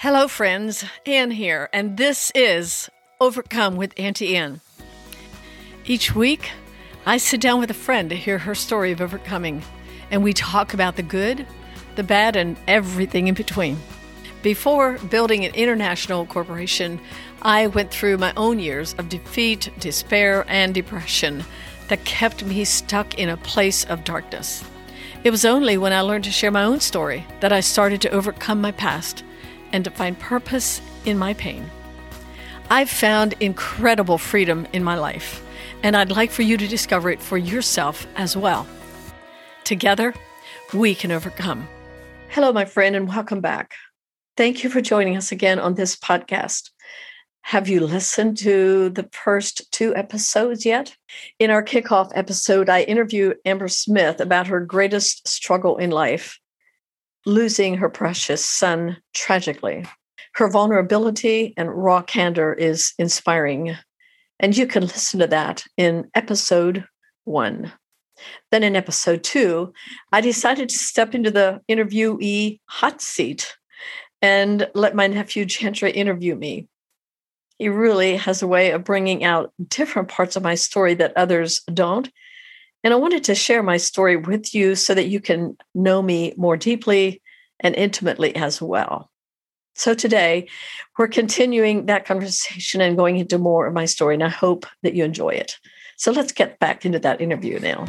Hello, friends. Ann here, and this is Overcome with Auntie Ann. Each week, I sit down with a friend to hear her story of overcoming, and we talk about the good, the bad, and everything in between. Before building an international corporation, I went through my own years of defeat, despair, and depression that kept me stuck in a place of darkness. It was only when I learned to share my own story that I started to overcome my past and to find purpose in my pain. I've found incredible freedom in my life, and I'd like for you to discover it for yourself as well. Together, we can overcome. Hello, my friend, and welcome back. Thank you for joining us again on this podcast. Have you listened to the first two episodes yet? In our kickoff episode, I interviewed Amber Smith about her greatest struggle in life losing her precious son tragically. Her vulnerability and raw candor is inspiring. And you can listen to that in episode one. Then in episode two, I decided to step into the interviewee hot seat and let my nephew Gentry interview me. He really has a way of bringing out different parts of my story that others don't. And I wanted to share my story with you so that you can know me more deeply and intimately as well. So today, we're continuing that conversation and going into more of my story, and I hope that you enjoy it. So let's get back into that interview now.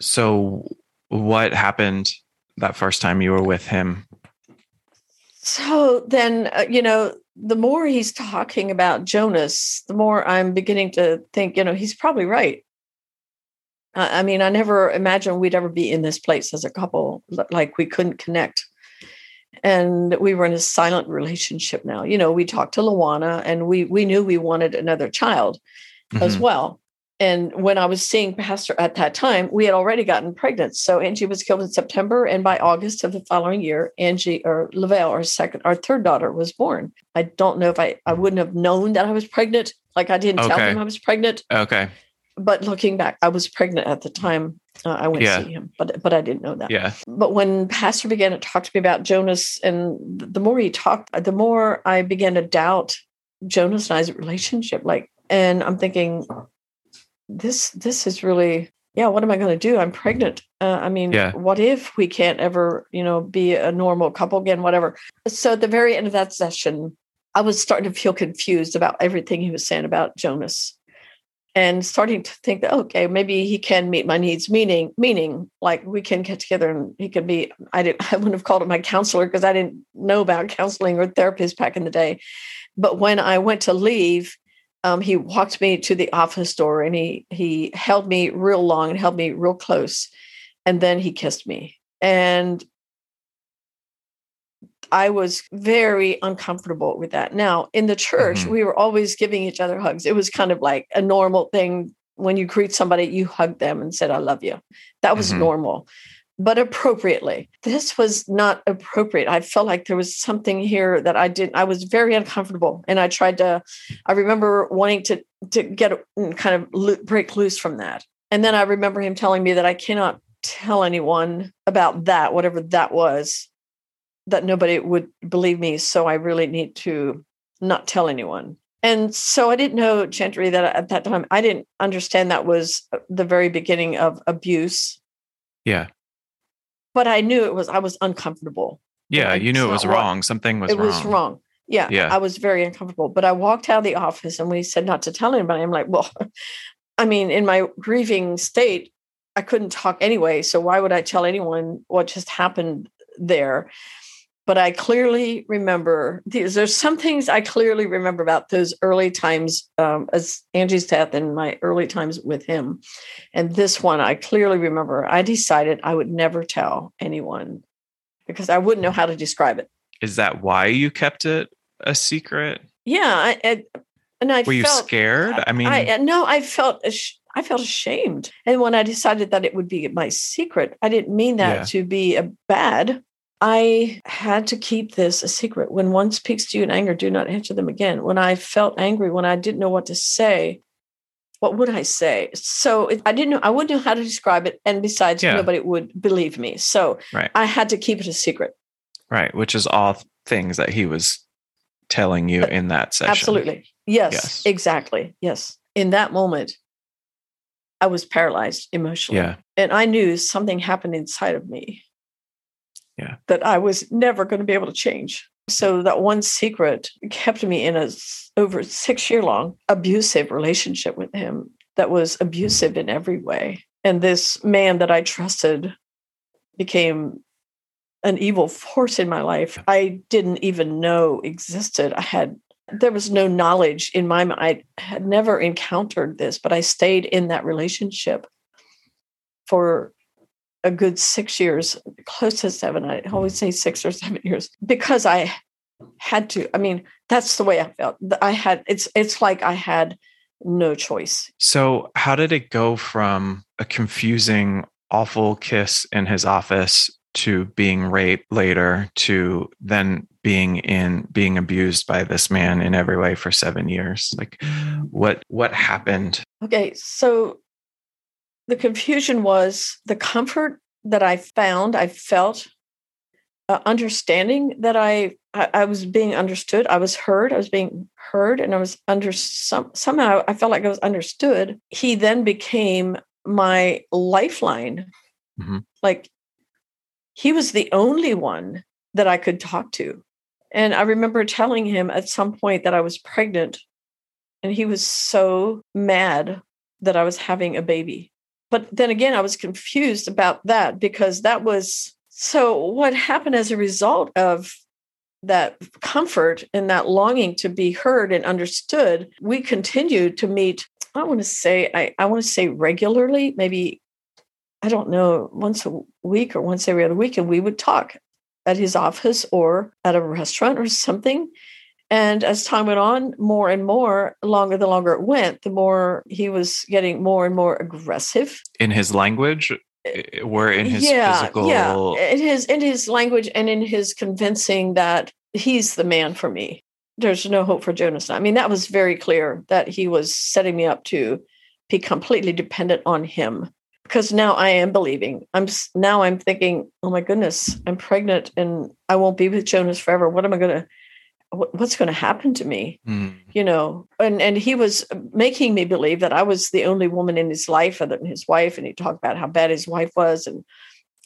So, what happened that first time you were with him? So then, uh, you know, the more he's talking about Jonas, the more I'm beginning to think, you know, he's probably right. I mean, I never imagined we'd ever be in this place as a couple, like we couldn't connect. And we were in a silent relationship now. You know, we talked to Luana and we we knew we wanted another child mm-hmm. as well. And when I was seeing Pastor at that time, we had already gotten pregnant. So Angie was killed in September, and by August of the following year, Angie or Lavelle, our second, our third daughter, was born. I don't know if I I wouldn't have known that I was pregnant. Like I didn't okay. tell him I was pregnant. Okay. But looking back, I was pregnant at the time uh, I went yeah. to see him, but but I didn't know that. Yeah. But when Pastor began to talk to me about Jonas, and the more he talked, the more I began to doubt Jonas and I's relationship. Like, and I'm thinking, this this is really yeah what am i going to do? I'm pregnant. Uh, i mean yeah. what if we can't ever you know be a normal couple again whatever. So at the very end of that session i was starting to feel confused about everything he was saying about jonas and starting to think that okay maybe he can meet my needs meaning meaning like we can get together and he can be i didn't i wouldn't have called him my counselor because i didn't know about counseling or therapists back in the day. But when i went to leave um, he walked me to the office door and he he held me real long and held me real close. And then he kissed me. And i was very uncomfortable with that. Now in the church mm-hmm. we were always giving each other hugs. It was kind of like a normal thing. When you greet somebody you hug them and said i love you. That was mm-hmm. normal but appropriately. This was not appropriate. I felt like there was something here that I didn't, I was very uncomfortable. And I tried to, I remember wanting to, to get mm, kind of break loose from that. And then I remember him telling me that I cannot tell anyone about that, whatever that was, that nobody would believe me. So I really need to not tell anyone. And so I didn't know, Gentry, that at that time, I didn't understand that was uh, the very beginning of abuse. Yeah but I knew it was I was uncomfortable. Yeah, you knew it was wrong. Something was it wrong. was wrong. Yeah, yeah, I was very uncomfortable. But I walked out of the office and we said not to tell anybody. I'm like, well, I mean, in my grieving state, I couldn't talk anyway. So why would I tell anyone what just happened there? But I clearly remember these. There's some things I clearly remember about those early times um, as Angie's death and my early times with him. And this one, I clearly remember. I decided I would never tell anyone because I wouldn't know how to describe it. Is that why you kept it a secret? Yeah, I, I and I were you felt, scared? I mean, I, no, I felt. I felt ashamed. And when I decided that it would be my secret, I didn't mean that yeah. to be a bad. I had to keep this a secret. When one speaks to you in anger, do not answer them again. When I felt angry, when I didn't know what to say, what would I say? So it, I didn't know, I wouldn't know how to describe it. And besides, Yeah. nobody would believe me. So Right. I had to keep it a secret. Right. Which is all things that he was telling you in that session. Absolutely. Yes, Yes. exactly. Yes. In that moment, I was paralyzed emotionally. Yeah. And I knew something happened inside of me. Yeah. That I was never going to be able to change. So that one secret kept me in a over six year long abusive relationship with him that was abusive in every way. And this man that I trusted became an evil force in my life I didn't even know existed. I had there was no knowledge in my mind. I had never encountered this, but I stayed in that relationship for a good six years, close to seven. I always say six or seven years because I had to. I mean, that's the way I felt. I had it's it's like I had no choice. So, how did it go from a confusing, awful kiss in his office to being raped later to then being in being abused by this man in every way for 7 years? Like mm. what what happened? Okay, so the confusion was the comfort that I found, I felt, uh, understanding that I, I I was being understood, I was heard, I was being heard, and I was under some somehow I felt like I was understood. He then became my lifeline, Mhm. like he was the only one that I could talk to. And I remember telling him at some point that I was pregnant, and he was so mad that I was having a baby. But then again, I was confused about that because that was so what happened as a result of that comfort and that longing to be heard and understood. We continued to meet, I want to say, I, I want to say regularly, maybe, I don't know, once a week or once every other week. And we would talk at his office or at a restaurant or something. And as time went on, more and more, longer the longer it went, the more he was getting more and more aggressive. In his language eh, I- were in his yeah, physical yeah, in his in his language and in his convincing that he's the man for me. There's no hope for Jonas. I mean, that was very clear that he was setting me up to be completely dependent on him. Because now I am believing. I'm now I'm thinking, oh my goodness, I'm pregnant and I won't be with Jonas forever. What am I going to? What's going to happen to me? Hmm. you know? And and he was making me believe that i was the only woman in his life other than his wife and he talked about how bad his wife was and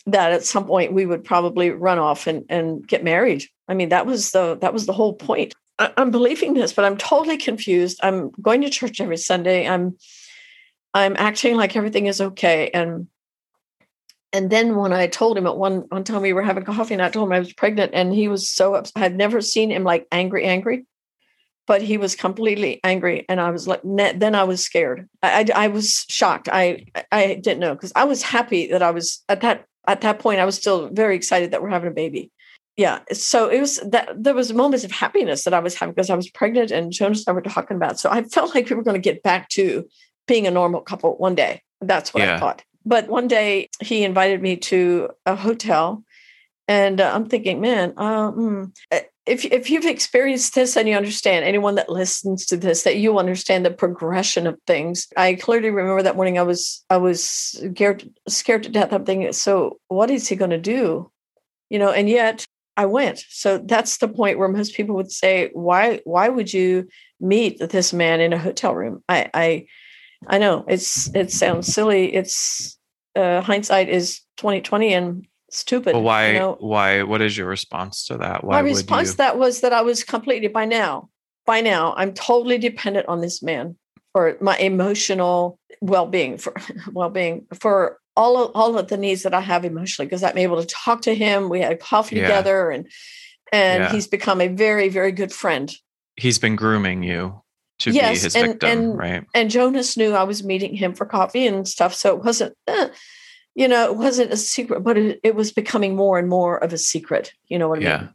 that at some point we would probably run off and and get married. I mean that was the that was the whole point. I, i'm believing this but i'm totally confused. I'm going to church every sunday. I'm i'm acting like everything is okay and and then when I told him at one one time we were having coffee and I told him I was pregnant and he was so upset. I had never seen him like angry, angry but he was completely angry and i was like then i was scared i i, I was shocked i i didn't know because i was happy that i was at that at that point i was still very excited that we're having a baby yeah so it was that there was moments of happiness that i was having because i was pregnant and jonas and i were talking about so i felt like we were going to get back to being a normal couple one day that's what Yeah. i thought but one day he invited me to a hotel and uh, i'm thinking man um, if if you've experienced this and you understand anyone that listens to this that you understand the progression of things. I clearly remember that morning i was i was scared scared to death. I'm thinking so what is he going to do? You know and yet i went. So that's the point where most people would say why why would you meet this man in a hotel room? I i i know it's it sounds silly. It's uh hindsight is 2020 and stupid Well, why you know? why what is your response to that? Why my response you that was that I was completely by now, by now, I'm totally dependent on this man for my emotional well-being, for well-being, for all of all of the needs that I have emotionally, because I'm able to talk to him. We had coffee Yeah. together and and Yeah. he's become a very, very good friend. he's been grooming you to Yes, be his and- victim, and- right? And Jonas knew I was meeting him for coffee and stuff. So it wasn't eh, you know, it wasn't a secret, but it, it was becoming more and more of a secret. You know what I Yeah. mean?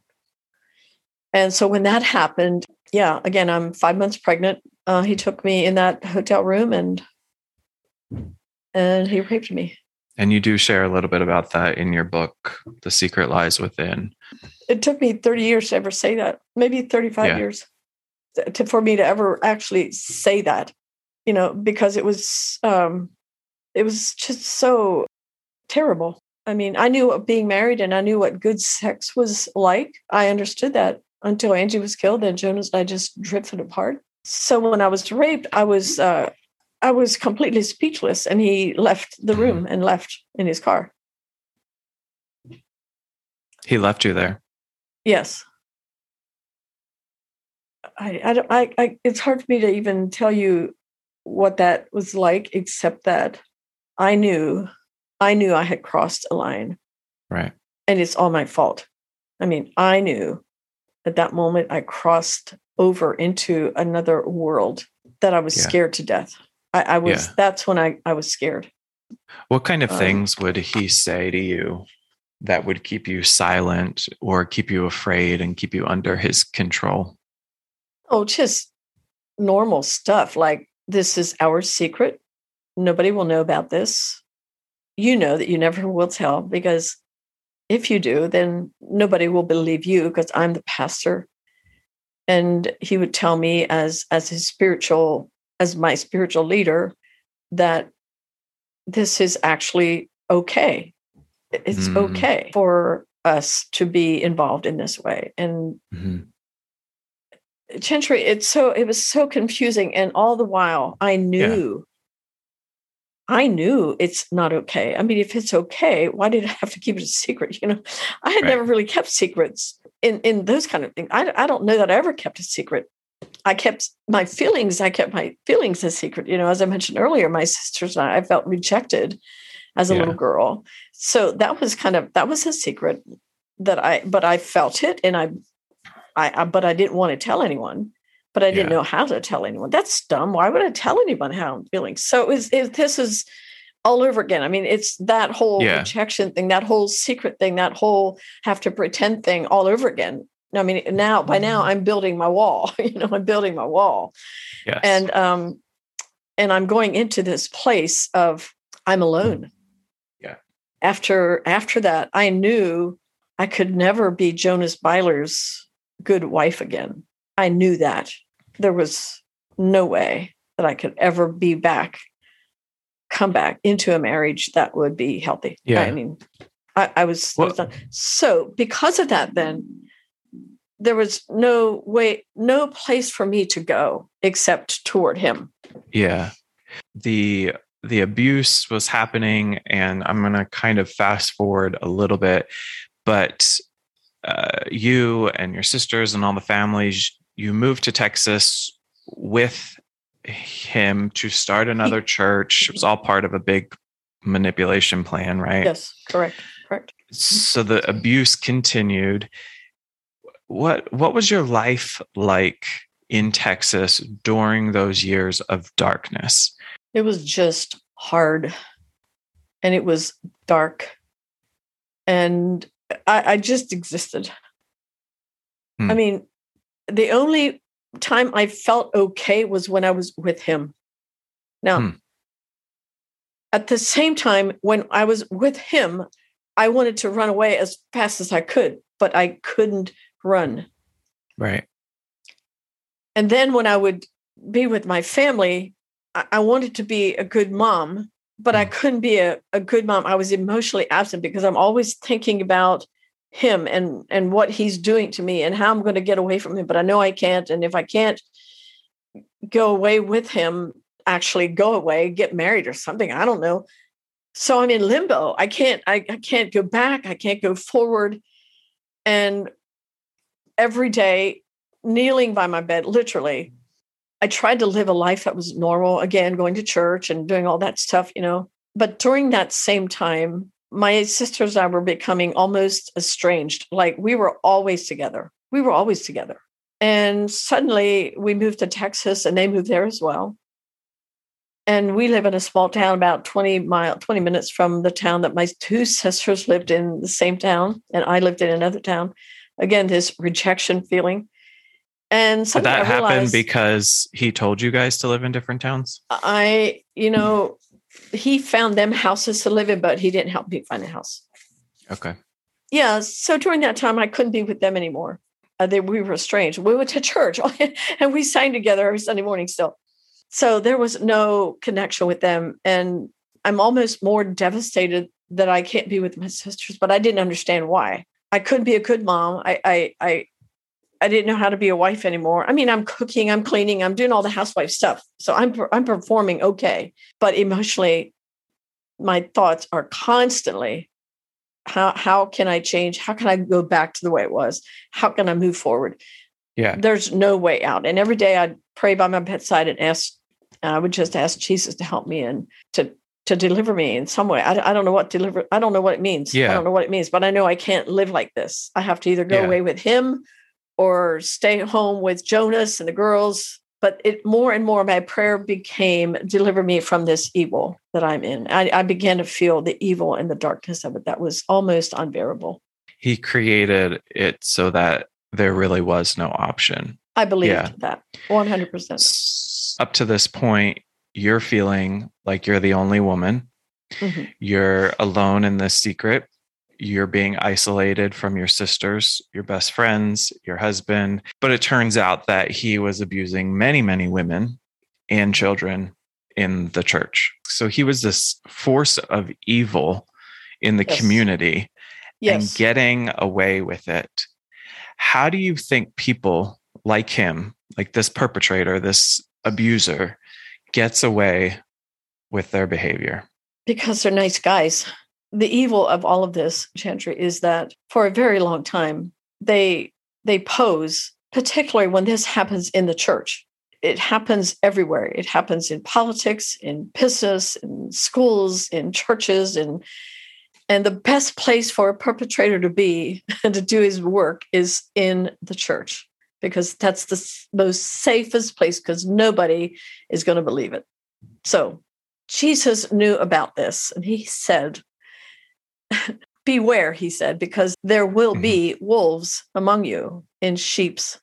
And so when that happened, yeah, again, I'm five months pregnant. Uh, he took me in that hotel room and and he raped me. And you do share a little bit about that in your book, The Secret Lies Within. It took me 30 years to ever say that, maybe 35 Yeah. years to, for me to ever actually say that. you know, because it was um, it was just so terrible. I mean, I knew what being married and I knew what good sex was like. I understood that until Angie was killed and Jonas and I just drifted apart. So when I was raped, I was uh, I was completely speechless, and he left the room and left in his car. He left you there. Yes. I, I, don't, I, I, it's hard for me to even tell you what that was like, except that I knew, I knew I had crossed a line. Right. And it's all my fault. I mean, I knew at that moment I crossed over into another world that I was yeah. scared to death. I, I was, yeah. that's when I, I was scared. What kind of um, things would he say to you that would keep you silent or keep you afraid and keep you under his control? Oh, just normal stuff like this is our secret. Nobody will know about this. You know that you never will tell because if you do, then nobody will believe you because I'm the pastor. And he would tell me as as his spiritual, as my spiritual leader, that this is actually okay. It's mm. okay for us to be involved in this way. And mm-hmm. Gentry, it's so it was so confusing. And all the while I knew I knew it's not okay. I mean, if it's okay, why did I have to keep it a secret? You know, I had right. never really kept secrets in in those kind of things. I, I don't know that I ever kept a secret. I kept my feelings. I kept my feelings a secret. You know, as I mentioned earlier, my sisters and I, I felt rejected as a yeah. little girl. So that was kind of that was a secret that I, but I felt it, and I, I, I but I didn't want to tell anyone but I didn't yeah. know how to tell anyone. That's dumb. Why would I tell anyone how I'm feeling? So it was, it, this is all over again. I mean, it's that whole yeah. rejection thing, that whole secret thing, that whole have to pretend thing all over again. I mean, now by now mm-hmm. I'm building my wall. you know, I'm building my wall, yes. and um, and I'm going into this place of I'm alone. Yeah. After after that, I knew I could never be Jonas Byler's good wife again. I knew that there was no way that I could ever be back, come back into a marriage that would be healthy. Yeah. I mean, I, I was, well, was so because of that, then there was no way, no place for me to go except toward him. Yeah. The the abuse was happening and i'm going to kind of fast forward a little bit but uh, you and your sisters and all the families you moved to Texas with him to start another church. It was all part of a big manipulation plan, right? Yes, correct. Correct. So the abuse continued. What what was your life like in Texas during those years of darkness? It was just hard and it was dark. And I, I just existed. Hmm. I mean, the only time I felt okay was when I was with him. Now, hmm. at the same time, when I was with him, I wanted to run away as fast as I could, but I couldn't run. Right. And then when I would be with my family, I, I wanted to be a good mom, but I hmm. couldn't be a, a good mom. I was emotionally absent because I'm always thinking about him and and what he's doing to me and how I'm going to get away from him but I know I can't and if I can't go away with him actually go away get married or something I don't know so I'm in limbo I can't I, I can't go back I can't go forward and every day kneeling by my bed literally I tried to live a life that was normal again going to church and doing all that stuff you know but during that same time my sisters and I were becoming almost estranged. Like we were always together. We were always together. And suddenly we moved to Texas and they moved there as well. And we live in a small town about 20 mile, 20 minutes from the town that my two sisters lived in the same town, and I lived in another town. Again, this rejection feeling. And so that happened because he told you guys to live in different towns? I, you know, he found them houses to live in, but he didn't help me find a house. Okay. Yeah. So during that time, I couldn't be with them anymore. Uh, they, we were estranged. We went to church and we sang together every Sunday morning still. So there was no connection with them. And I'm almost more devastated that I can't be with my sisters, but I didn't understand why. I couldn't be a good mom. I, I, I, I didn't know how to be a wife anymore. I mean, I'm cooking, I'm cleaning, I'm doing all the housewife stuff. So I'm, I'm performing okay. But emotionally, my thoughts are constantly how how can I change? How can I go back to the way it was? How can I move forward? Yeah. There's no way out. And every day I'd pray by my bedside and ask, I would just ask Jesus to help me and to to deliver me in some way. I, I don't know what deliver. I don't know what it means. Yeah. I don't know what it means, but I know I can't live like this. I have to either go Yeah. away with him or stay home with Jonas and the girls. But it more and more, my prayer became deliver me from this evil that I'm in. I, I began to feel the evil and the darkness of it that was almost unbearable. He created it so that there really was no option. I believed Yeah. that 100%. Up to this point, you're feeling like you're the only woman. Mhm. You're alone in this secret. You're being isolated from your sisters, your best friends, your husband. But it turns out that he was abusing many, many women and children in the church. So he was this force of evil in the Yes. community Yes. and getting away with it. How do you think people like him, like this perpetrator, this abuser, gets away with their behavior? because they're nice guys. The evil of all of this, Gentry, is that for a very long time they they pose, particularly when this happens in the church. It happens everywhere. It happens in politics, in business, in schools, in churches, and and the best place for a perpetrator to be and to do his work is in the church because that's the most safest place because nobody is going to believe it. So Jesus knew about this and he said, Beware, he said, because there will Mhm. be wolves among you in sheep's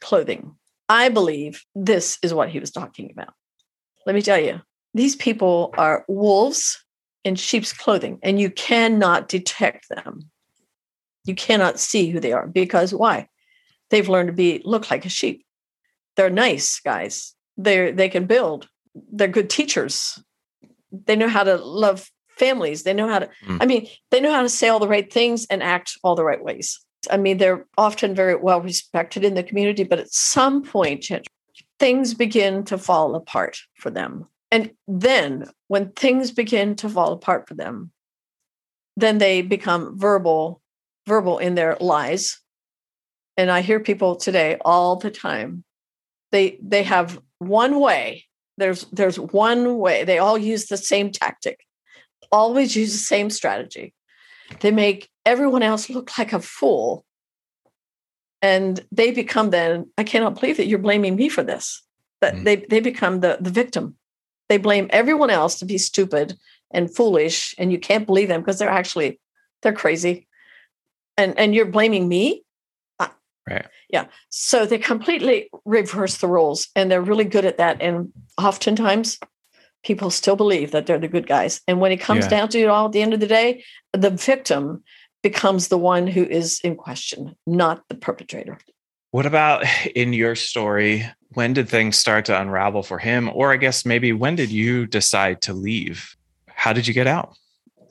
clothing. I believe this is what he was talking about. Let me tell you, these people are wolves in sheep's clothing, and you cannot detect them. You cannot see who they are because why? They've learned to be look like a sheep. They're nice guys. They're they can build. They're good teachers. They know how to love families. They know how to, Mm. I mean, they know how to say all the right things and act all the right ways. I mean, they're often very well respected in the community, but at some point, things begin to fall apart for them. And then when things begin to fall apart for them, then they become verbal, verbal in their lies. And I hear people today all the time. They they have one way. There's there's one way. They all use the same tactic. Always use the same strategy. They make everyone else look like a fool. And they become then, I cannot believe that you're blaming me for this. That Mm. they they become the, the victim. They blame everyone else to be stupid and foolish, and you can't believe them because they're actually they're crazy. And and you're blaming me? Right. Yeah. So they completely reverse the roles and they're really good at that. And oftentimes people still believe that they're the good guys. And when it comes Yeah. down to it all at the end of the day, the victim becomes the one who is in question, not the perpetrator. What about in your story? When did things start to unravel for him? Or I guess maybe when did you decide to leave? How did you get out?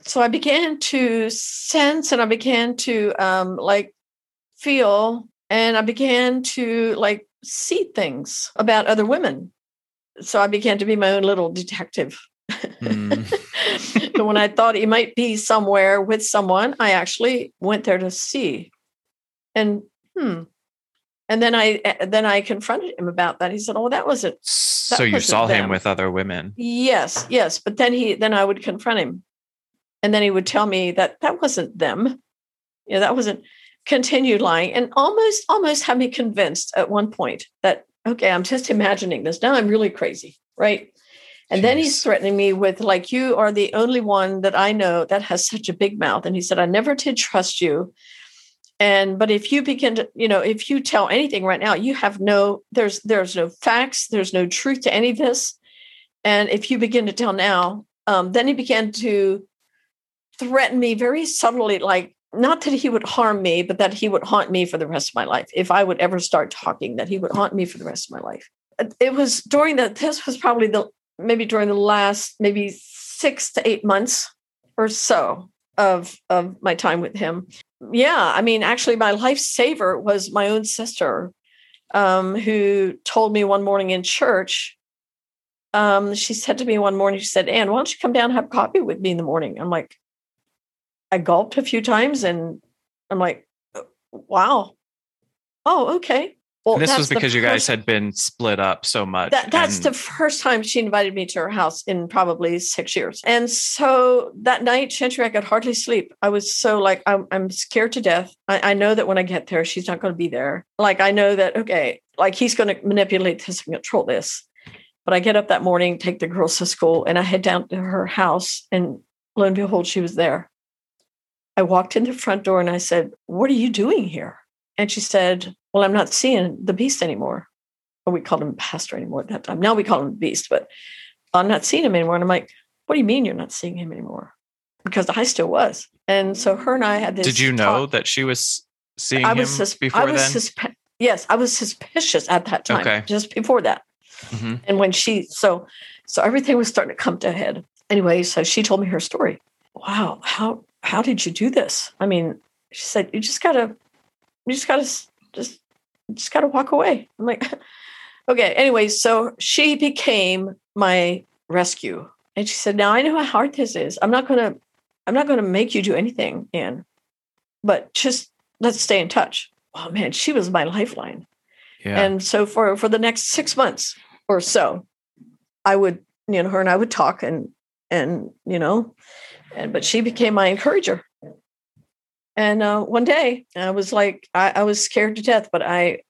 So I began to sense and I began to um, like feel and I began to like see things about other women. So I began to be my own little detective. Mm. but when I thought he might be somewhere with someone, I actually went there to see. And hmm. And then I eh, then I confronted him about that. He said, "Oh, that wasn't So you wasn't saw him with other women. Yes, yes. But then he then I would confront him. And then he would tell me that that wasn't them. You know, that wasn't continued lying and almost almost had me convinced at one point that okay, I'm just imagining this. Now I'm really crazy, right? And then he's threatening me with like you are the only one that I know that has such a big mouth and he said I never did trust you. And but if you begin to, you know, if you tell anything right now, you have no there's there's no facts, there's no truth to any of this. And if you begin to tell now, um, then he began to threaten me very subtly, like not that he would harm me, but that he would haunt me for the rest of my life. If I would ever start talking, that he would haunt me for the rest of my life. it was during that, this was probably the maybe during the last maybe six to eight months or so of of my time with him. Yeah, I mean, actually, my lifesaver was my own sister, um, who told me one morning in church. Um, she said to me one morning, she said, Ann, why don't you come down and have coffee with me in the morning?" I'm like, I gulped a few times, and I'm like, "Wow, oh, okay." Well, this was because you guys had been split up so much. That, that's and... the first time she invited me to her house in probably six years. And so that night, Gentry, I could hardly sleep. I was so like, I'm, I'm scared to death. I, I know that when I get there, she's not going to be there. Like, I know that, okay, like he's going to manipulate this and control this. But I get up that morning, take the girls to school, and I head down to her house. And lo and behold, she was there. I walked in the front door and I said, What are you doing here? And she said, Well, I'm not seeing the beast anymore. Or we called him pastor anymore at that time. Now we call him beast, but I'm not seeing him anymore. And I'm like, What do you mean you're not seeing him anymore? Because I still was. And so her and I had this. Did you know talk. that she was seeing I was him sus- before I was then? Suspe- yes, I was suspicious at that time, okay. just before that. Mm-hmm. And when she, so, so everything was starting to come to a head. Anyway, so she told me her story. Wow, how how did you do this? I mean, she said, you just gotta you just gotta just just gotta walk away. I'm like, okay. Anyway, so she became my rescue, and she said, "Now I know how hard this is. I'm not gonna I'm not gonna make you do anything, Ann, but just let's stay in touch." Oh man, she was my lifeline. Yeah. And so for for the next six months or so, I would you know her and I would talk and and you know, and but she became my encourager. And uh, one day I was like, I, I, was scared to death, but I,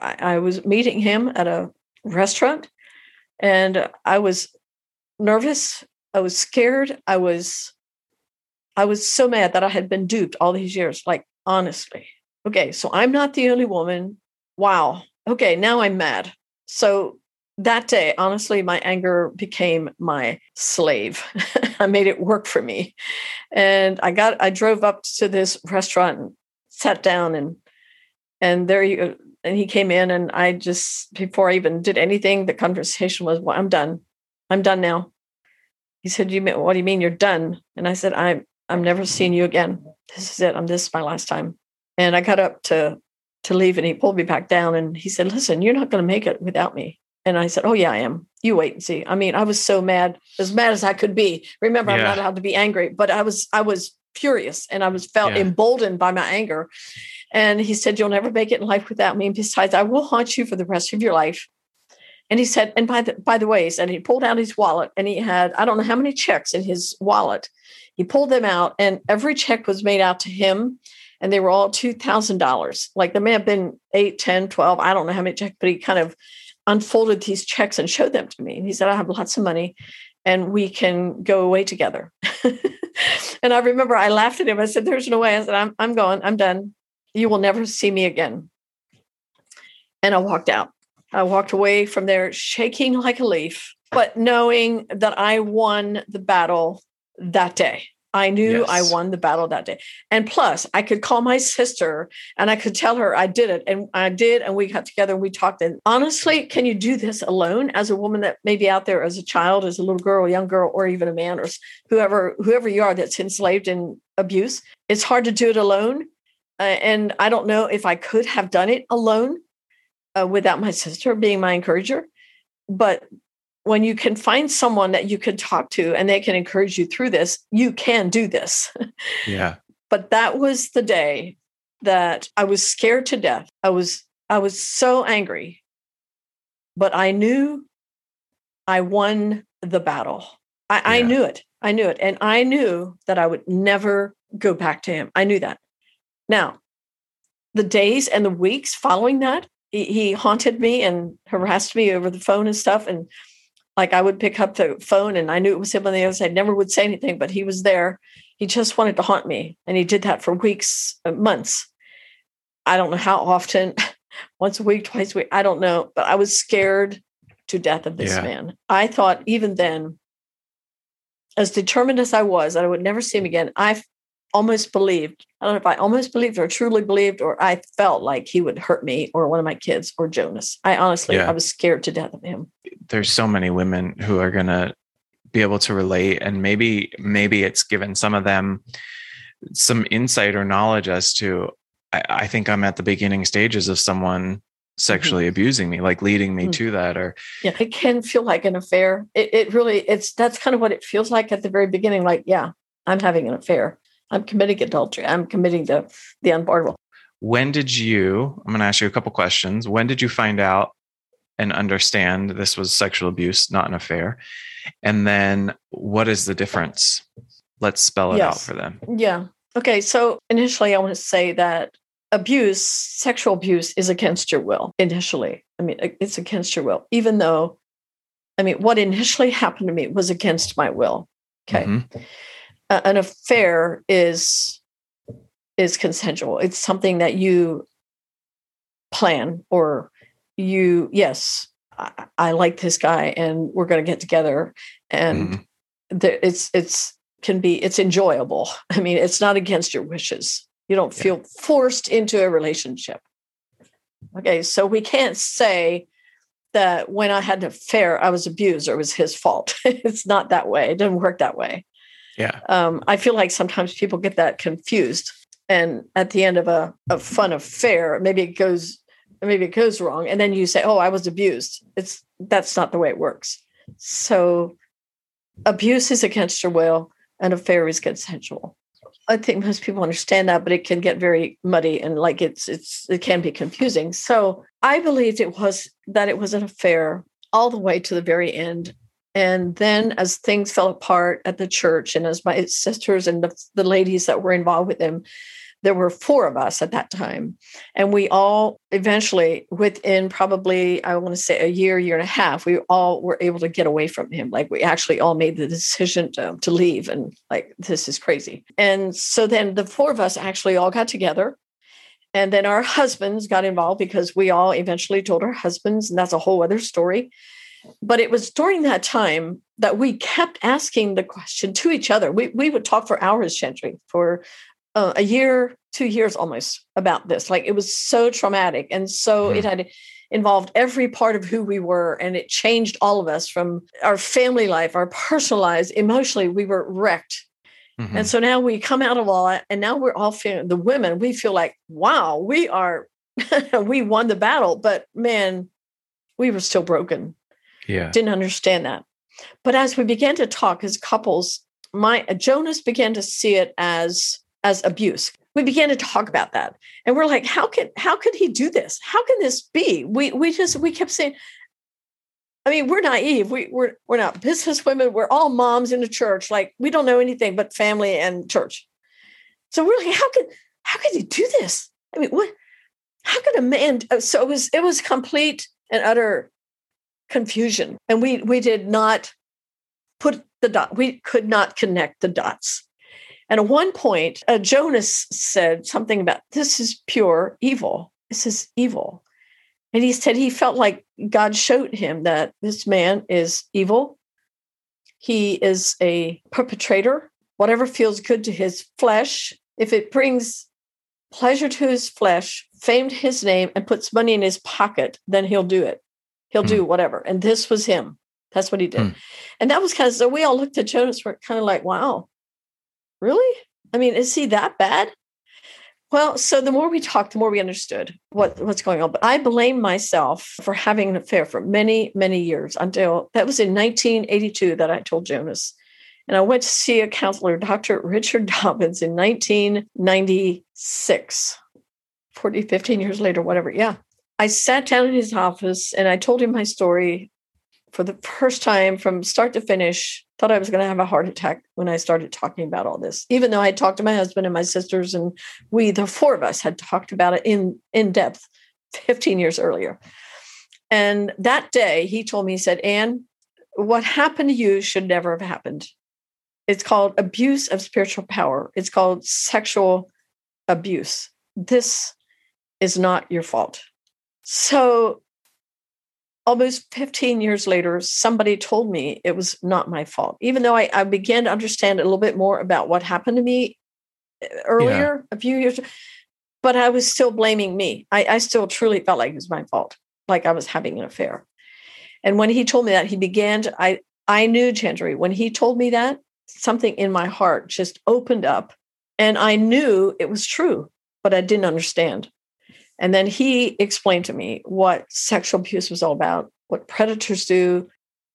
I, I was meeting him at a restaurant and I was nervous. I was scared. I was, I was so mad that I had been duped all these years. Like, honestly. Okay. So I'm not the only woman. Wow. Okay. Now I'm mad. So that day, honestly, my anger became my slave. I made it work for me. And I got, I drove up to this restaurant and sat down and, and there you, and he came in and I just, before I even did anything, the conversation was, well, I'm done. I'm done now. He said, you mean, what do you mean you're done? And I said, I'm, I'm never seeing you again. This is it. I'm, this is my last time. And I got up to, to leave and he pulled me back down and he said, listen, you're not going to make it without me. And I said, Oh, yeah, I am. You wait and see. I mean, I was so mad, as mad as I could be. Remember, yeah. I'm not allowed to be angry, but I was, I was furious and I was felt yeah. emboldened by my anger. And he said, You'll never make it in life without me. And besides, I will haunt you for the rest of your life. And he said, and by the by the way, he said he pulled out his wallet and he had, I don't know how many checks in his wallet. He pulled them out, and every check was made out to him. And they were all $2,000. Like there may have been 8, 10, 12, I don't know how many checks, but he kind of unfolded these checks and showed them to me. And he said, I have lots of money and we can go away together. and I remember I laughed at him. I said, There's no way. I said, I'm, I'm going, I'm done. You will never see me again. And I walked out. I walked away from there shaking like a leaf, but knowing that I won the battle that day. I knew yes. I won the battle that day. And plus, I could call my sister and I could tell her I did it. And I did. And we got together and we talked. And honestly, can you do this alone as a woman that may be out there as a child, as a little girl, a young girl, or even a man, or whoever, whoever you are that's enslaved in abuse? It's hard to do it alone. Uh, and I don't know if I could have done it alone uh, without my sister being my encourager. But when you can find someone that you can talk to and they can encourage you through this, you can do this. Yeah. but that was the day that I was scared to death. I was I was so angry. But I knew I won the battle. I, yeah. I knew it. I knew it. And I knew that I would never go back to him. I knew that. Now, the days and the weeks following that, he, he haunted me and harassed me over the phone and stuff. And like I would pick up the phone and I knew it was him on the other side. Never would say anything, but he was there. He just wanted to haunt me. And he did that for weeks, uh, months. I don't know how often, once a week, twice a week. I don't know. But I was scared to death of this yeah. man. I thought even then, as determined as I was that I would never see him again, I almost believed. I don't know if I almost believed or truly believed, or I felt like he would hurt me or one of my kids or Jonas. I honestly, Yeah. I was scared to death of him. there's so many women who are going to be able to relate and maybe maybe it's given some of them some insight or knowledge as to i, I think i'm at the beginning stages of someone sexually abusing me like leading me Mhm. to that or Yeah, it can feel like an affair. It, it really, it's that's kind of what it feels like at the very beginning. Like, yeah, I'm having an affair. I'm committing adultery. I'm committing the the unpardonable. when did you i'm going to ask you a couple questions when did you find out and understand this was sexual abuse not an affair and then what is the difference let's spell it out for them Yeah. Okay. So initially, I want to say that abuse, sexual abuse, is against your will. Initially, I mean, it's against your will, even though, I mean, what initially happened to me was against my will. Okay. Mhm. An affair is is consensual. It's something that you plan or you. Yes, I, I like this guy, and we're going to get together, and Mhm. the, it's it's can be it's enjoyable. I mean, it's not against your wishes. You don't Yeah. feel forced into a relationship. Okay, so we can't say that when I had an affair, I was abused or it was his fault. it's not that way. It doesn't work that way. Yeah Um, I feel like sometimes people get that confused, and at the end of a, a fun affair, maybe it goes maybe it goes wrong, and then you say, "Oh, I was abused." It's that's not the way it works. So, abuse is against your will, and affair is consensual. I think most people understand that, but it can get very muddy and like it's it's it can be confusing. So I believed it was that it was an affair all the way to the very end. And then as things fell apart at the church and as my sisters and the, the ladies that were involved with him, there were four of us at that time. And we all eventually, within probably, I want to say a year, year and a half, we all were able to get away from him. Like we actually all made the decision to, to leave. And like, this is crazy. And so then the four of us actually all got together. And then our husbands got involved because we all eventually told our husbands, and that's a whole other story. But it was during that time that we kept asking the question to each other. We, we would talk for hours, Gentry, for uh, a year, two years almost about this. Like it was so traumatic. And so Mhm. it had involved every part of who we were. And it changed all of us from our family life, our personal lives, emotionally, we were wrecked. Mhm. And so now we come out of all that, and now we're all feeling the women, we feel like, wow, we are, we won the battle. But man, we were still broken yeah didn't understand that. But as we began to talk as couples, my Jonas began to see it as as abuse. We began to talk about that, and we're like, how can how could he do this? How can this be? We we just we kept saying. I mean, we're naive. We, we're we're not business women. We're all moms in the church. Like we don't know anything but family and church. So we're like, how could how could he do this? I mean, what? How could a man? uh, So it was it was complete and utter confusion. And we we did not put the dot we could not connect the dots. And at one point uh, jonas said something about this is pure evil. This is evil. And he said he felt like god showed him that this man is evil. He is a perpetrator whatever feels good to his flesh. If it brings pleasure to his flesh fame to his name and puts money in his pocket then he'll do it he'll Hmm. do whatever. And this was him. That's what he did. Hmm. and that was kind of so we all looked at jonas we're kind of like wow. Really? I mean is he that bad? Well so the more we talked the more we understood what what's going on. But i blame myself for having an affair for many many years until that was in 1982 that i told jonas. And i went to see a counselor dr richard dobbins in 1996 40 15 years later whatever yeah I sat down in his office and I told him my story for the first time from start to finish. Thought I was going to have a heart attack when I started talking about all this, even though I talked to my husband and my sisters, and we, the four of us, had talked about it in, in depth 15 years earlier. And that day, he told me, he said, Ann, what happened to you should never have happened. It's called abuse of spiritual power, it's called sexual abuse. This is not your fault. So almost 15 years later, somebody told me it was not my fault. Even though I, I began to understand a little bit more about what happened to me, eh, earlier, yeah. a few years, but I was still blaming me. I, I still truly felt like it was my fault, like I was having an affair. And when he told me that, he began to, I, I knew, Gentry, when he told me that, something in my heart just opened up and I knew it was true, but I didn't understand. And then he explained to me what sexual abuse was all about, what predators do.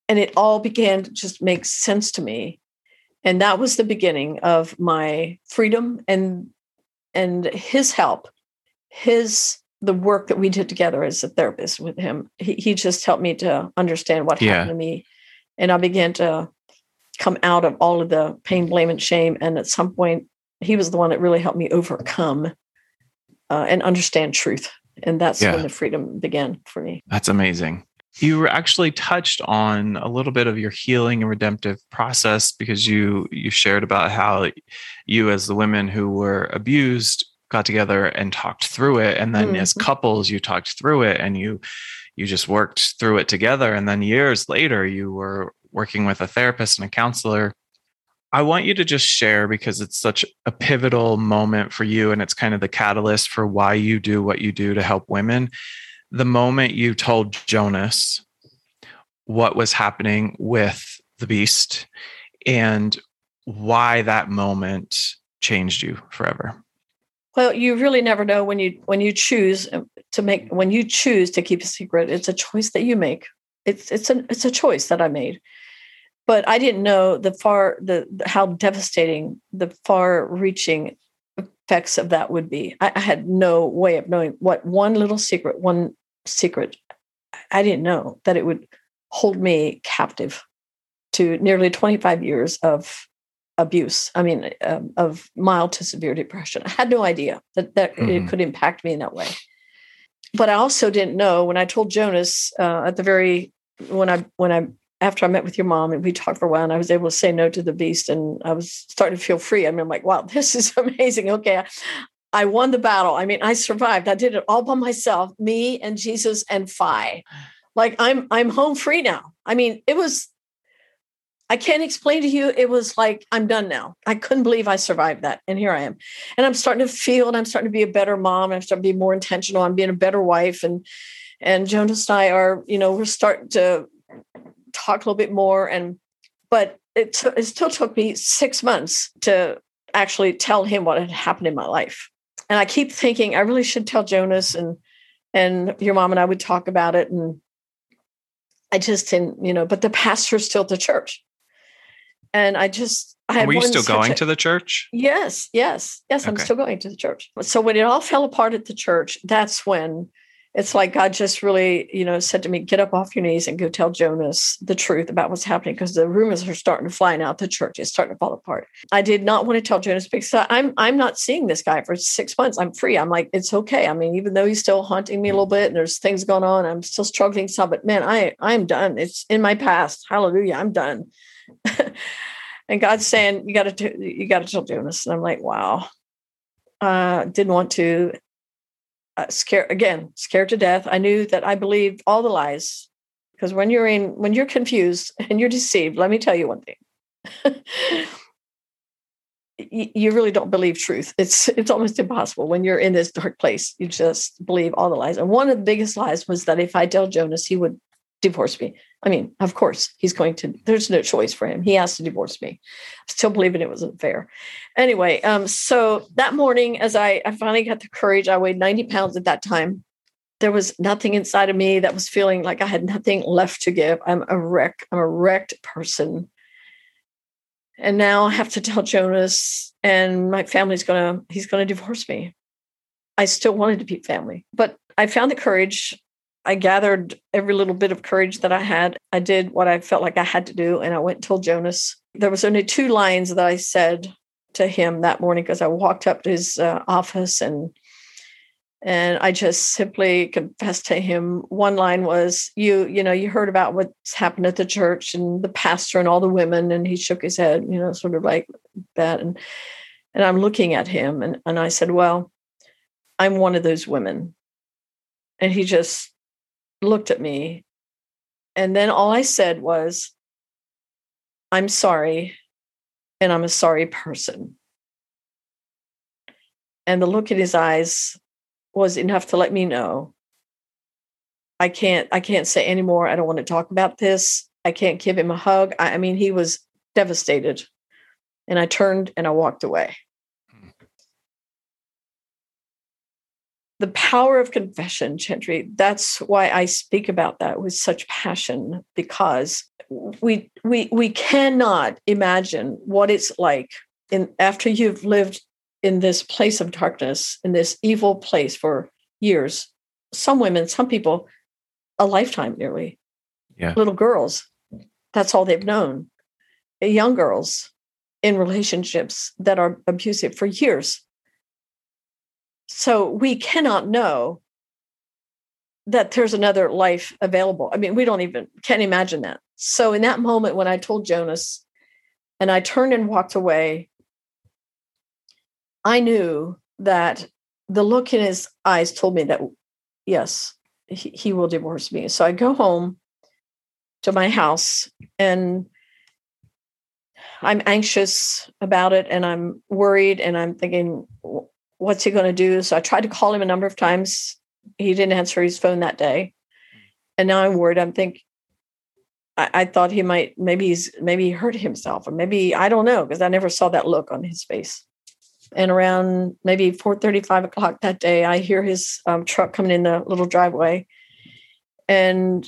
And it all began to just make sense to me. And that was the beginning of my freedom and and his help, his the work that we did together as a therapist with him. He, he just helped me to understand what yeah. happened to me. And I began to come out of all of the pain, blame, and shame. And at some point, he was the one that really helped me overcome uh, and understand truth. And that's yeah. when the freedom began for me. That's amazing. You actually touched on a little bit of your healing and redemptive process because you you shared about how you as the women who were abused got together and talked through it and then mm-hmm. as couples you talked through it and you you just worked through it together and then years later you were working with a therapist and a counselor I want you to just share because it's such a pivotal moment for you and it's kind of the catalyst for why you do what you do to help women. The moment you told Jonas what was happening with the beast and why that moment changed you forever. Well, you really never know when you when you choose uh, to make when you choose to keep a secret. It's a choice that you make. It's it's a it's a choice that I made but I didn't know the far the how devastating the far reaching effects of that would be. I, I, had no way of knowing what one little secret, one secret, I didn't know that it would hold me captive to nearly 25 years of abuse. I mean, um, of mild to severe depression. I had no idea that that mm-hmm. it could impact me in that way. But I also didn't know when I told Jonas uh, at the very when I when I after I met with your mom and we talked for a while and I was able to say no to the beast and I was starting to feel free. I mean, I'm like, wow, this is amazing. Okay. I won the battle. I mean, I survived. I did it all by myself, me and Jesus and Phi. Like I'm I'm home free now. I mean, it was I can't explain to you. It was like I'm done now. I couldn't believe I survived that, and here I am. And I'm starting to feel, and I'm starting to be a better mom. I'm starting to be more intentional. I'm being a better wife, and and Jonas and I are, you know, we're starting to talk a little bit more and but it, t- it still took me six months to actually tell him what had happened in my life and i keep thinking i really should tell jonas and and your mom and i would talk about it and i just didn't you know but the pastor's still at the church and i just I Were you still going a, to the church? Yes, yes, yes. Okay. I'm still going to the church. So when it all fell apart at the church, that's when it's like God just really, you know, said to me, get up off your knees and go tell Jonas the truth about what's happening because the rumors are starting to fly now. The church is starting to fall apart. I did not want to tell Jonas because I'm I'm not seeing this guy for six months. I'm free. I'm like, it's okay. I mean, even though he's still haunting me a little bit and there's things going on, I'm still struggling some, but man, I I'm done. It's in my past. Hallelujah. I'm done. and God's saying, you got to you got to tell Jonas. And I'm like, wow. Uh, didn't want to uh, scared again, scared to death. I knew that I believed all the lies because when you're in, when you're confused and you're deceived, let me tell you one thing. you really don't believe truth. It's it's almost impossible when you're in this dark place. You just believe all the lies. And one of the biggest lies was that if I tell Jonas, he would divorce me. I mean, of course, he's going to, there's no choice for him. He has to divorce me. I still believing it wasn't fair. Anyway, um, so that morning, as I, I finally got the courage, I weighed 90 pounds at that time. There was nothing inside of me that was feeling like I had nothing left to give. I'm a wreck. I'm a wrecked person. And now I have to tell Jonas, and my family's gonna, he's gonna divorce me. I still wanted to be family, but I found the courage I gathered every little bit of courage that I had. I did what I felt like I had to do, and I went and told Jonas. There was only two lines that I said to him that morning because I walked up to his uh, office and and I just simply confessed to him. One line was, "You, you know, you heard about what's happened at the church and the pastor and all the women," and he shook his head, you know, sort of like that. And and I'm looking at him, and and I said, "Well, I'm one of those women." And he just looked at me. And then all I said was, I'm sorry, and I'm a sorry person. And the look in his eyes was enough to let me know I can't I can't say anymore. I don't want to talk about this. I can't give him a hug. I, I mean, he was devastated. And I turned and I walked away. The power of confession, Gentry, that's why I speak about that with such passion, because we we we cannot imagine what it's like in after you've lived in this place of darkness, in this evil place for years. Some women, some people, a lifetime nearly. Yeah. Little girls, that's all they've known. Young girls in relationships that are abusive for years. So we cannot know that there's another life available. I mean, we don't even can't imagine that. So in that moment when I told Jonas and I turned and walked away, I knew that the look in his eyes told me that yes, he, he will divorce me. So I go home to my house and I'm anxious about it and I'm worried and I'm thinking, what's he going to do? So I tried to call him a number of times. He didn't answer his phone that day. And now I'm worried. I'm thinking, I, thought he might, maybe he's, maybe he hurt himself or maybe, I don't know, because I never saw that look on his face. And around maybe 4 35 o'clock that day, I hear his um, truck coming in the little driveway. And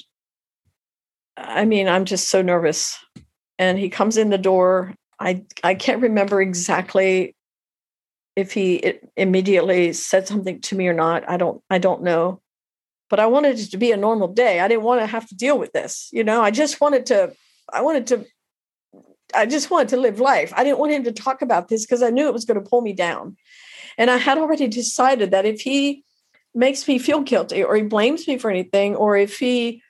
I mean, I'm just so nervous. And he comes in the door. I I can't remember exactly if he immediately said something to me or not. I don't I don't know. But I wanted it to be a normal day. I didn't want to have to deal with this. You know, I just wanted to I wanted to I just wanted to live life. I didn't want him to talk about this because I knew it was going to pull me down. And I had already decided that if he makes me feel guilty or he blames me for anything or if he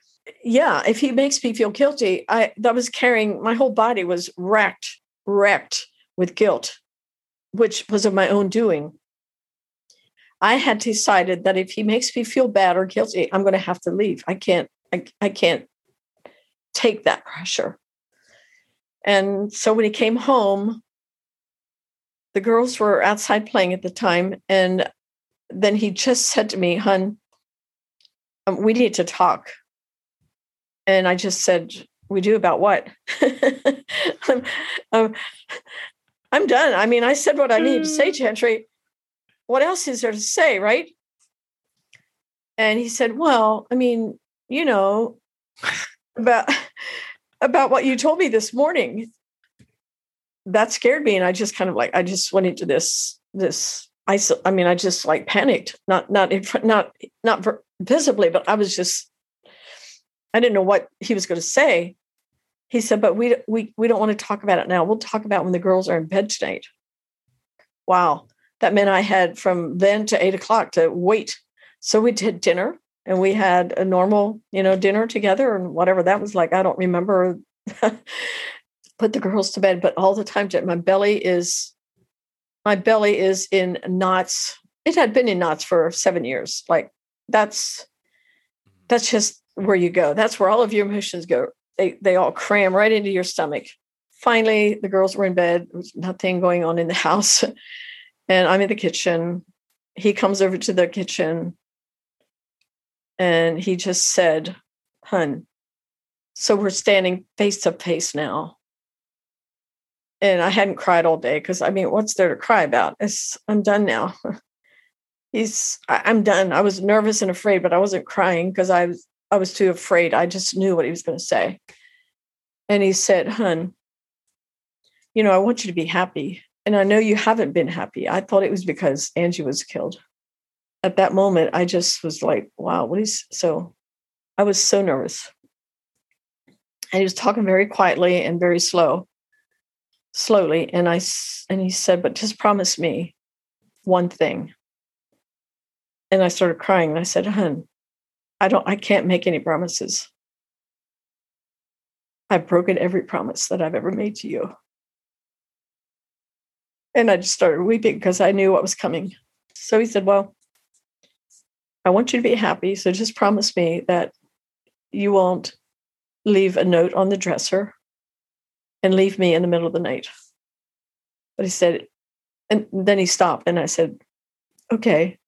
yeah, if he makes me feel guilty, I that was carrying my whole body was wrecked, wrecked with guilt, which was of my own doing. I had decided that if he makes me feel bad or guilty, I'm going to have to leave. I can't, I, I can't take that pressure. And so when he came home, the girls were outside playing at the time. And then he just said to me, Hun, um, we need to talk. And I just said, We do about what? Um, I'm done. I mean, I said what I needed to say, mm. Gentry. What else is there to say, right? And he said, Well, I mean, you know, about about what you told me this morning. That scared me. And I just kind of like, I just went into this, this I, I mean, I just like panicked, not, not, in front, not, not visibly, but I was just I didn't know what he was going to say. He said, "But we we we don't want to talk about it now. We'll talk about when the girls are in bed tonight." Wow, that meant I had from then to eight o'clock to wait. So we did dinner, and we had a normal, you know, dinner together, and whatever that was like. I don't remember. Put the girls to bed, but all the time, my belly is my belly is in knots. It had been in knots for seven years. Like that's that's just where you go. That's where all of your emotions go. They they all cram right into your stomach. Finally, the girls were in bed. There was nothing going on in the house. And I'm in the kitchen. He comes over to the kitchen and he just said, Hun, so we're standing face to face now. And I hadn't cried all day because I mean, what's there to cry about? It's, I'm done now. He's, I'm done. I was nervous and afraid, but I wasn't crying because I was I was too afraid. I just knew what he was going to say. And he said, Hun, you know, I want you to be happy. And I know you haven't been happy. I thought it was because Angie was killed. At that moment, I just was like, wow, what is so? I was so nervous. And he was talking very quietly and very slow, slowly. And I, and he said, but just promise me one thing. And I started crying. And I said, Hun, I don't I can't make any promises. I've broken every promise that I've ever made to you. And I just started weeping because I knew what was coming. So he said, Well, I want you to be happy. So just promise me that you won't leave a note on the dresser and leave me in the middle of the night. But he said, and then he stopped and I said, okay,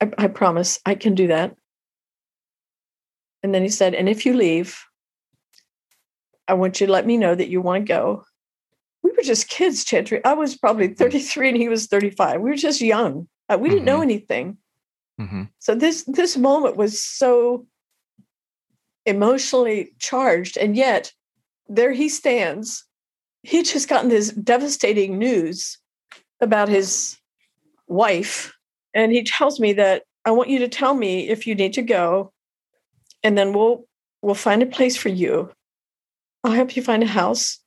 I, I promise I can do that. And then he said, and if you leave, I want you to let me know that you want to go. We were just kids, Gentry. I was probably Mm-hmm. 33 and he was 35. We were just young. Uh, we didn't know Mhm. anything. hmm So this this moment was so emotionally charged, and yet there he stands. He'd just gotten this devastating news about his wife, and he tells me that I want you to tell me if you need to go, and then we'll we'll find a place for you. I'll help you find a house,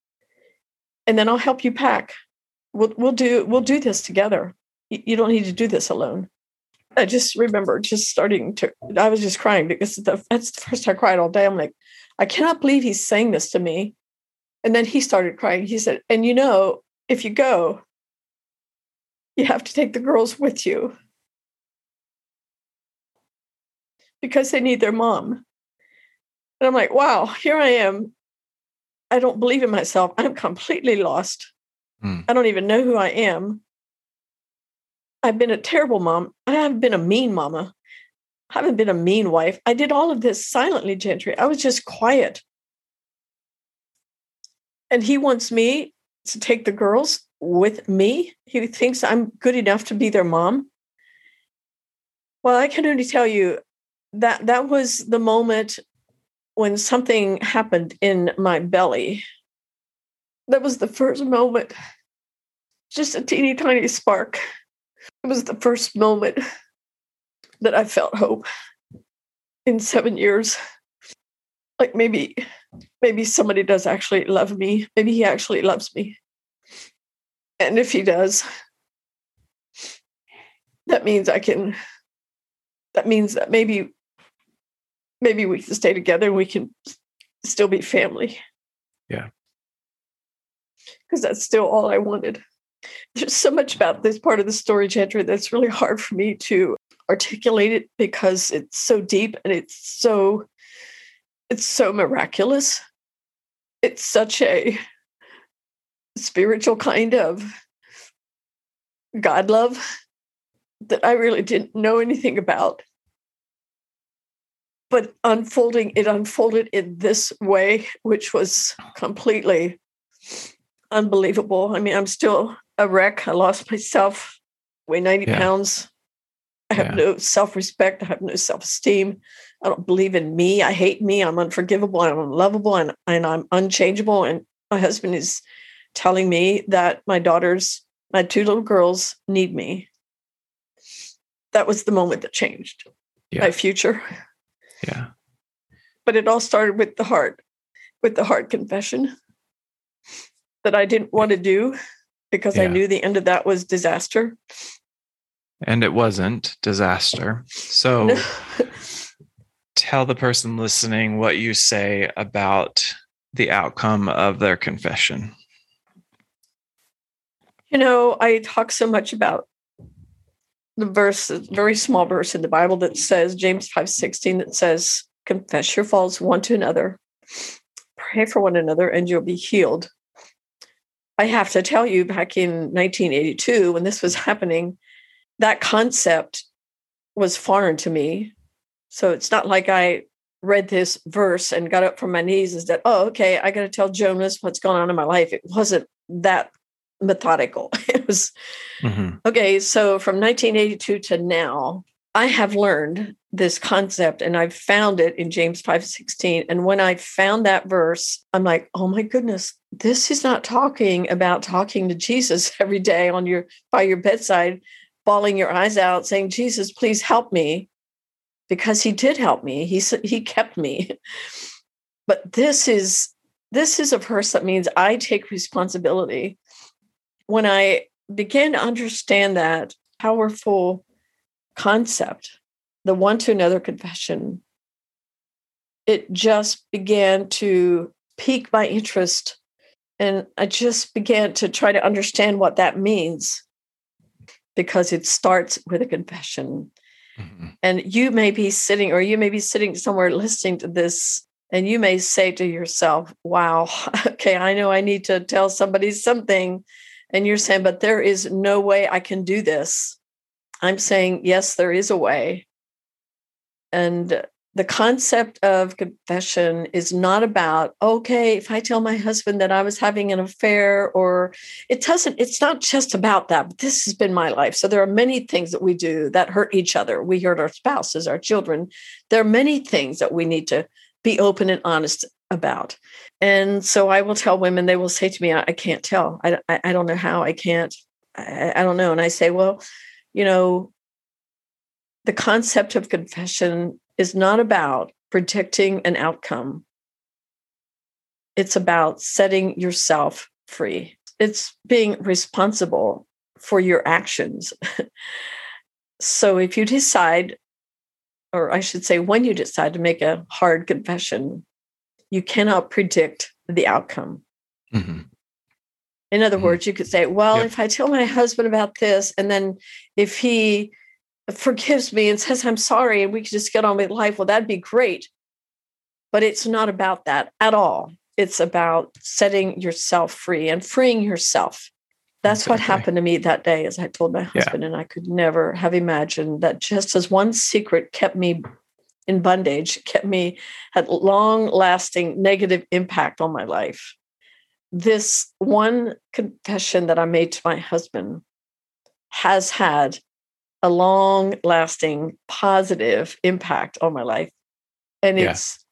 and then I'll help you pack. We'll we'll do we'll do this together. You don't need to do this alone. I just remember just starting to, I was just crying because the, that's the first I cried all day. I'm like, I cannot believe he's saying this to me. And then he started crying. He said, and you know, if you go, you have to take the girls with you because they need their mom. And I'm like, wow, here I am. I don't believe in myself. I'm completely lost. Hmm. I don't even know who I am. I've been a terrible mom. I haven't been a mean mama. I haven't been a mean wife. I did all of this silently, Gentry. I was just quiet. And he wants me to take the girls with me. He thinks I'm good enough to be their mom. Well, I can only tell you that that was the moment when something happened in my belly. That was the first moment, just a teeny tiny spark. It was the first moment that I felt hope in seven years. Like maybe, maybe somebody does actually love me. Maybe he actually loves me. And if he does, that means I can, that means that maybe, maybe we can stay together and we can still be family. Yeah. Because that's still all I wanted there's so much about this part of the story, Gentry, that's really hard for me to articulate it because it's so deep and it's so it's so miraculous. It's such a spiritual kind of God love that I really didn't know anything about. But unfolding, it unfolded in this way, which was completely unbelievable. I mean, I'm still a wreck. I lost myself, weigh 90 Yeah. pounds. I have Yeah. no self respect. I have no self esteem. I don't believe in me. I hate me. I'm unforgivable. I'm unlovable and, and I'm unchangeable. And my husband is telling me that my daughters, my two little girls, need me. That was the moment that changed Yeah. my future. Yeah. But it all started with the heart, with the heart confession that I didn't want to do because I knew the end of that was disaster. And it wasn't disaster. So tell the person listening what you say about the outcome of their confession. You know, I talk so much about the verse, very small verse in the Bible that says, James 5 16, that says, confess your faults one to another, pray for one another, and you'll be healed. I have to tell you, back in 1982, when this was happening, that concept was foreign to me. So it's not like I read this verse and got up from my knees and said, Oh, okay, I got to tell Jonas what's going on in my life. It wasn't that methodical. It was Mhm. okay. So from 1982 to now, I have learned this concept and I've found it in James 5:16. And when I found that verse, I'm like, oh my goodness, this is not talking about talking to Jesus every day on your by your bedside, bawling your eyes out, saying, Jesus, please help me. Because he did help me. He he kept me. But this is this is a verse that means I take responsibility. When I began to understand that powerful concept, the one to another confession, it just began to pique my interest. And I just began to try to understand what that means because it starts with a confession. Mhm. And you may be sitting, or you may be sitting somewhere listening to this, and you may say to yourself, Wow, okay, I know I need to tell somebody something. And you're saying, But there is no way I can do this. I'm saying, yes, there is a way. And the concept of confession is not about okay if i tell my husband that i was having an affair or it doesn't it's not just about that but this has been my life so there are many things that we do that hurt each other we hurt our spouses our children there are many things that we need to be open and honest about and so i will tell women they will say to me i, I can't tell I, I, I don't know how i can't I, I don't know and i say well you know the concept of confession is not about predicting an outcome. It's about setting yourself free. It's being responsible for your actions. so if you decide, or I should say, when you decide to make a hard confession, you cannot predict the outcome. Mm-hmm. In other mm-hmm. words, you could say, well, yep. if I tell my husband about this, and then if he forgives me and says I'm sorry and we can just get on with life, well, that'd be great. But it's not about that at all. It's about setting yourself free and freeing yourself. That's exactly. what happened to me that day, as I told my husband, yeah. and I could never have imagined that just as one secret kept me in bondage, kept me had long lasting negative impact on my life. This one confession that I made to my husband has had a long lasting positive impact on my life. And it's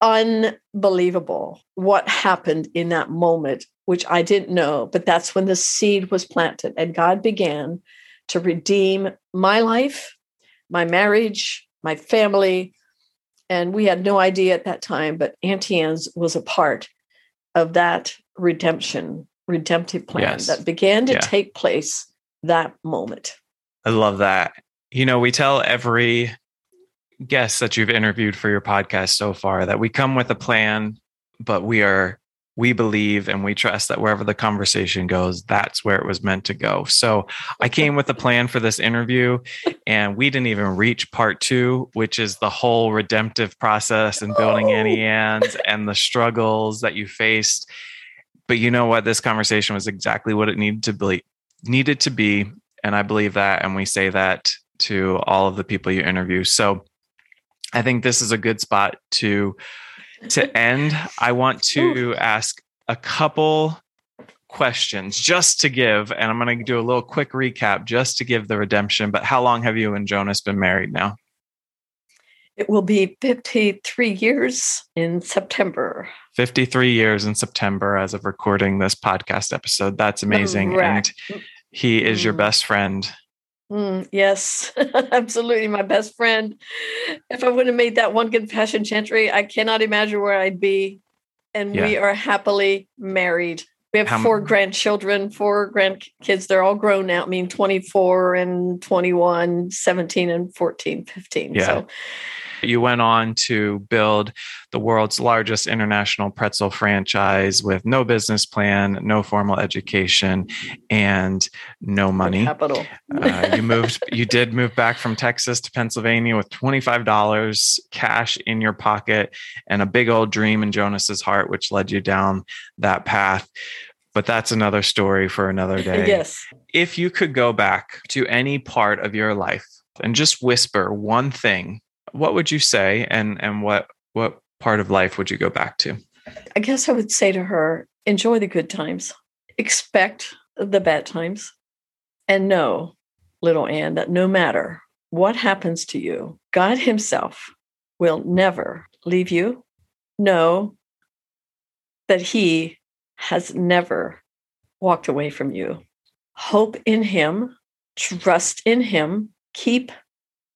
unbelievable what happened in that moment, which I didn't know, but that's when the seed was planted and God began to redeem my life, my marriage, my family. And we had no idea at that time, but Auntie Anne's was a part of that redemption, redemptive plan yes. that began to yeah. take place that moment. I love that. You know, we tell every guest that you've interviewed for your podcast so far that we come with a plan, but we are we believe and we trust that wherever the conversation goes, that's where it was meant to go. So I came with a plan for this interview, and we didn't even reach part two, which is the whole redemptive process and building oh. Auntie Anne's and the struggles that you faced. But you know what? This conversation was exactly what it needed to be. Needed to be, and I believe that. And we say that to all of the people you interview. So I think this is a good spot to to end. I want to ask a couple questions just to give, and I'm going to do a little quick recap just to give the redemption. But how long have you and Jonas been married now? It will be 53 years in September. 53 years in September as of recording this podcast episode. That's amazing. Correct. And he is your mm-hmm. best friend. Mm, yes, absolutely, my best friend. If I wouldn't have made that one confession Gentry, I cannot imagine where I'd be. And yeah. we are happily married. We have How four m- grandchildren, four grandkids. They're all grown now. I mean, 24 and 21, 17 and 14, 15. Yeah. So you went on to build the world's largest international pretzel franchise with no business plan, no formal education, and no money. Capital. uh, you moved. You did move back from Texas to Pennsylvania with twenty five dollars cash in your pocket and a big old dream in Jonas's heart, which led you down that path but that's another story for another day. yes. If you could go back to any part of your life and just whisper one thing what would you say and and what what part of life would you go back to? I guess I would say to her, enjoy the good times, expect the bad times, and know, little Anne, that no matter what happens to you, God Himself will never leave you. Know that He has never walked away from you. Hope in Him, trust in Him, keep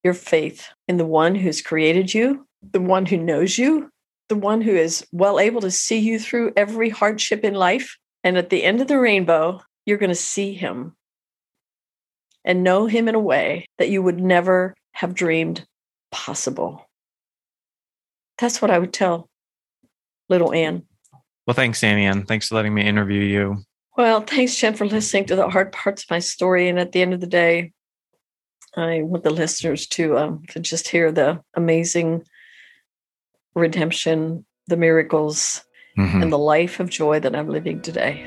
your faith in the one who's created you, the one who knows you, the one who is well able to see you through every hardship in life. And at the end of the rainbow, you're going to see him and know him in a way that you would never have dreamed possible. That's what I would tell little Anne. Well, thanks, Auntie Anne. Thanks for letting me interview you. Well, thanks, Jen, for listening to the hard parts of my story. And at the end of the day, I want the listeners to um, to just hear the amazing redemption, the miracles, mm-hmm. and the life of joy that I'm living today.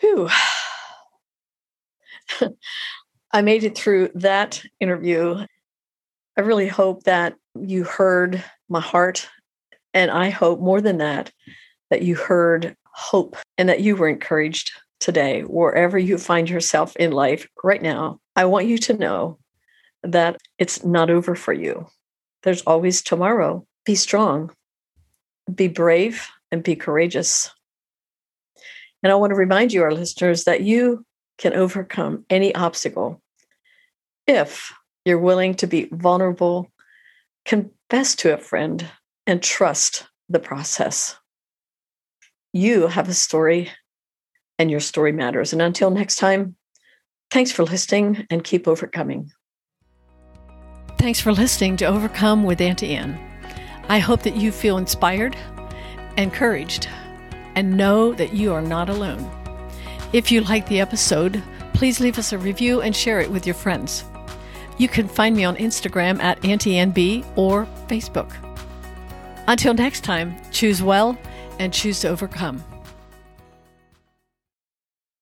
Whew. I made it through that interview. I really hope that you heard my heart. And I hope more than that, that you heard hope and that you were encouraged today, wherever you find yourself in life right now. I want you to know that it's not over for you. There's always tomorrow. Be strong, be brave, and be courageous. And I want to remind you, our listeners, that you can overcome any obstacle if you're willing to be vulnerable, confess to a friend, and trust the process. You have a story, and your story matters. And until next time, thanks for listening and keep overcoming. Thanks for listening to Overcome with Auntie Anne. I hope that you feel inspired, encouraged, and know that you are not alone. If you like the episode, please leave us a review and share it with your friends. You can find me on Instagram at AuntieAnnB or Facebook. Until next time, choose well and choose to overcome.